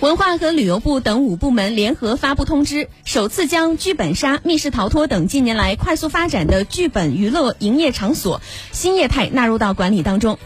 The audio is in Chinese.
文化和旅游部等五部门联合发布通知首次将剧本杀密室逃脱等近年来快速发展的剧本娱乐营业场所新业态纳入到管理当中。